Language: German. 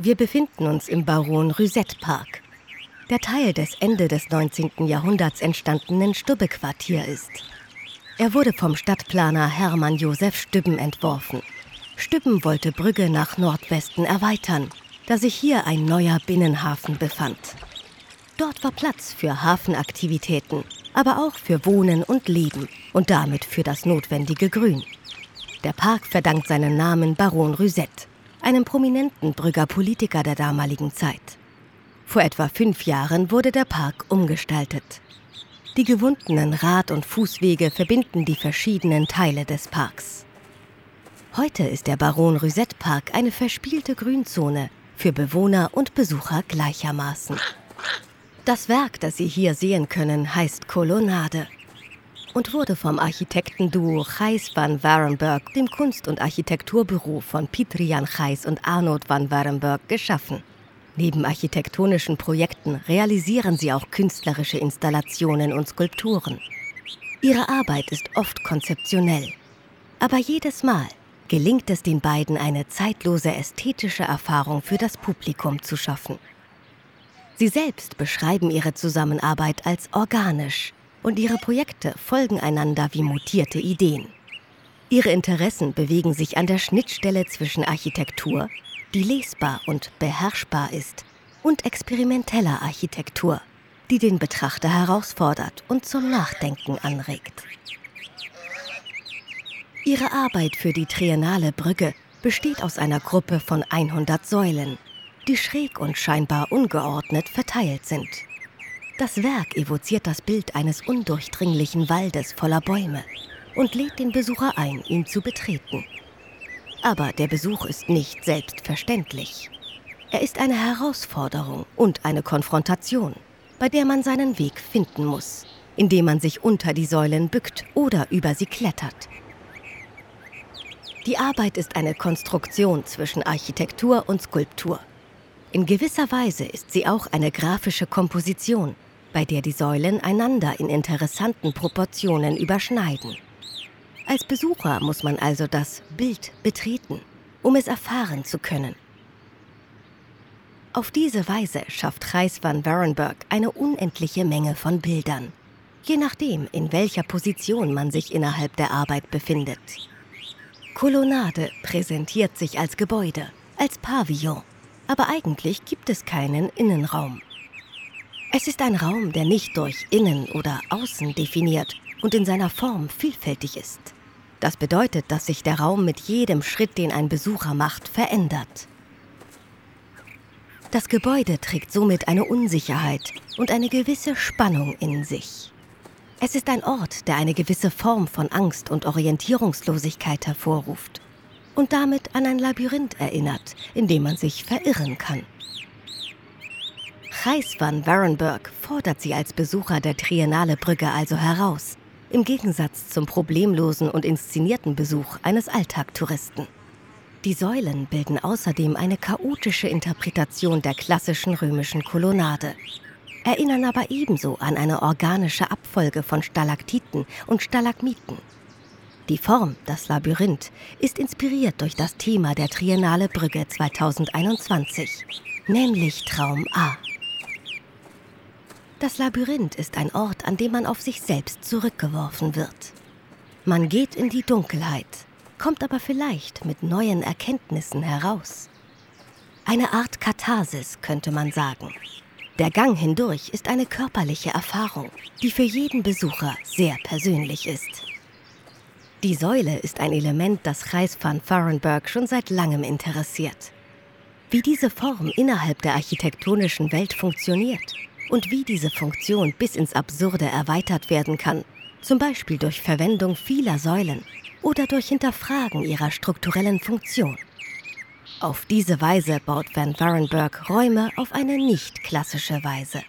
Wir befinden uns im Baron Rüsette Park, der Teil des Ende des 19. Jahrhunderts entstandenen Stubbe-Quartier ist. Er wurde vom Stadtplaner Hermann Josef Stübben entworfen. Stübben wollte Brügge nach Nordwesten erweitern, da sich hier ein neuer Binnenhafen befand. Dort war Platz für Hafenaktivitäten, aber auch für Wohnen und Leben und damit für das notwendige Grün. Der Park verdankt seinen Namen Baron Rüsette, einem prominenten Brügger Politiker der damaligen Zeit. Vor etwa fünf Jahren wurde der Park umgestaltet. Die gewundenen Rad- und Fußwege verbinden die verschiedenen Teile des Parks. Heute ist der Baron Rüsette Park eine verspielte Grünzone für Bewohner und Besucher gleichermaßen. Das Werk, das Sie hier sehen können, heißt Kolonnade und wurde vom Architektenduo Gijs van Warenberg, dem Kunst- und Architekturbüro von Pietrian Gijs und Arnold van Warenberg, geschaffen. Neben architektonischen Projekten realisieren sie auch künstlerische Installationen und Skulpturen. Ihre Arbeit ist oft konzeptionell. Aber jedes Mal gelingt es den beiden, eine zeitlose ästhetische Erfahrung für das Publikum zu schaffen. Sie selbst beschreiben ihre Zusammenarbeit als organisch und ihre Projekte folgen einander wie mutierte Ideen. Ihre Interessen bewegen sich an der Schnittstelle zwischen Architektur, die lesbar und beherrschbar ist, und experimenteller Architektur, die den Betrachter herausfordert und zum Nachdenken anregt. Ihre Arbeit für die Triennale Brücke besteht aus einer Gruppe von 100 Säulen, die schräg und scheinbar ungeordnet verteilt sind. Das Werk evoziert das Bild eines undurchdringlichen Waldes voller Bäume und lädt den Besucher ein, ihn zu betreten. Aber der Besuch ist nicht selbstverständlich. Er ist eine Herausforderung und eine Konfrontation, bei der man seinen Weg finden muss, indem man sich unter die Säulen bückt oder über sie klettert. Die Arbeit ist eine Konstruktion zwischen Architektur und Skulptur. In gewisser Weise ist sie auch eine grafische Komposition, bei der die Säulen einander in interessanten Proportionen überschneiden. Als Besucher muss man also das Bild betreten, um es erfahren zu können. Auf diese Weise schafft Gijs van Warenberg eine unendliche Menge von Bildern, je nachdem, in welcher Position man sich innerhalb der Arbeit befindet. Kolonnade präsentiert sich als Gebäude, als Pavillon, aber eigentlich gibt es keinen Innenraum. Es ist ein Raum, der nicht durch Innen oder Außen definiert und in seiner Form vielfältig ist. Das bedeutet, dass sich der Raum mit jedem Schritt, den ein Besucher macht, verändert. Das Gebäude trägt somit eine Unsicherheit und eine gewisse Spannung in sich. Es ist ein Ort, der eine gewisse Form von Angst und Orientierungslosigkeit hervorruft und damit an ein Labyrinth erinnert, in dem man sich verirren kann. Gijs van Warenberg fordert sie als Besucher der Triennale Brücke also heraus, im Gegensatz zum problemlosen und inszenierten Besuch eines Alltagtouristen. Die Säulen bilden außerdem eine chaotische Interpretation der klassischen römischen Kolonnade, erinnern aber ebenso an eine organische Abfolge von Stalaktiten und Stalagmiten. Die Form, das Labyrinth, ist inspiriert durch das Thema der Triennale Brücke 2021, nämlich Traum A. Das Labyrinth ist ein Ort, an dem man auf sich selbst zurückgeworfen wird. Man geht in die Dunkelheit, kommt aber vielleicht mit neuen Erkenntnissen heraus. Eine Art Katharsis könnte man sagen. Der Gang hindurch ist eine körperliche Erfahrung, die für jeden Besucher sehr persönlich ist. Die Säule ist ein Element, das Reis van Varenberg schon seit langem interessiert. Wie diese Form innerhalb der architektonischen Welt funktioniert und wie diese Funktion bis ins Absurde erweitert werden kann, zum Beispiel durch Verwendung vieler Säulen oder durch Hinterfragen ihrer strukturellen Funktion. Auf diese Weise baut Van Varenberg Räume auf eine nicht klassische Weise.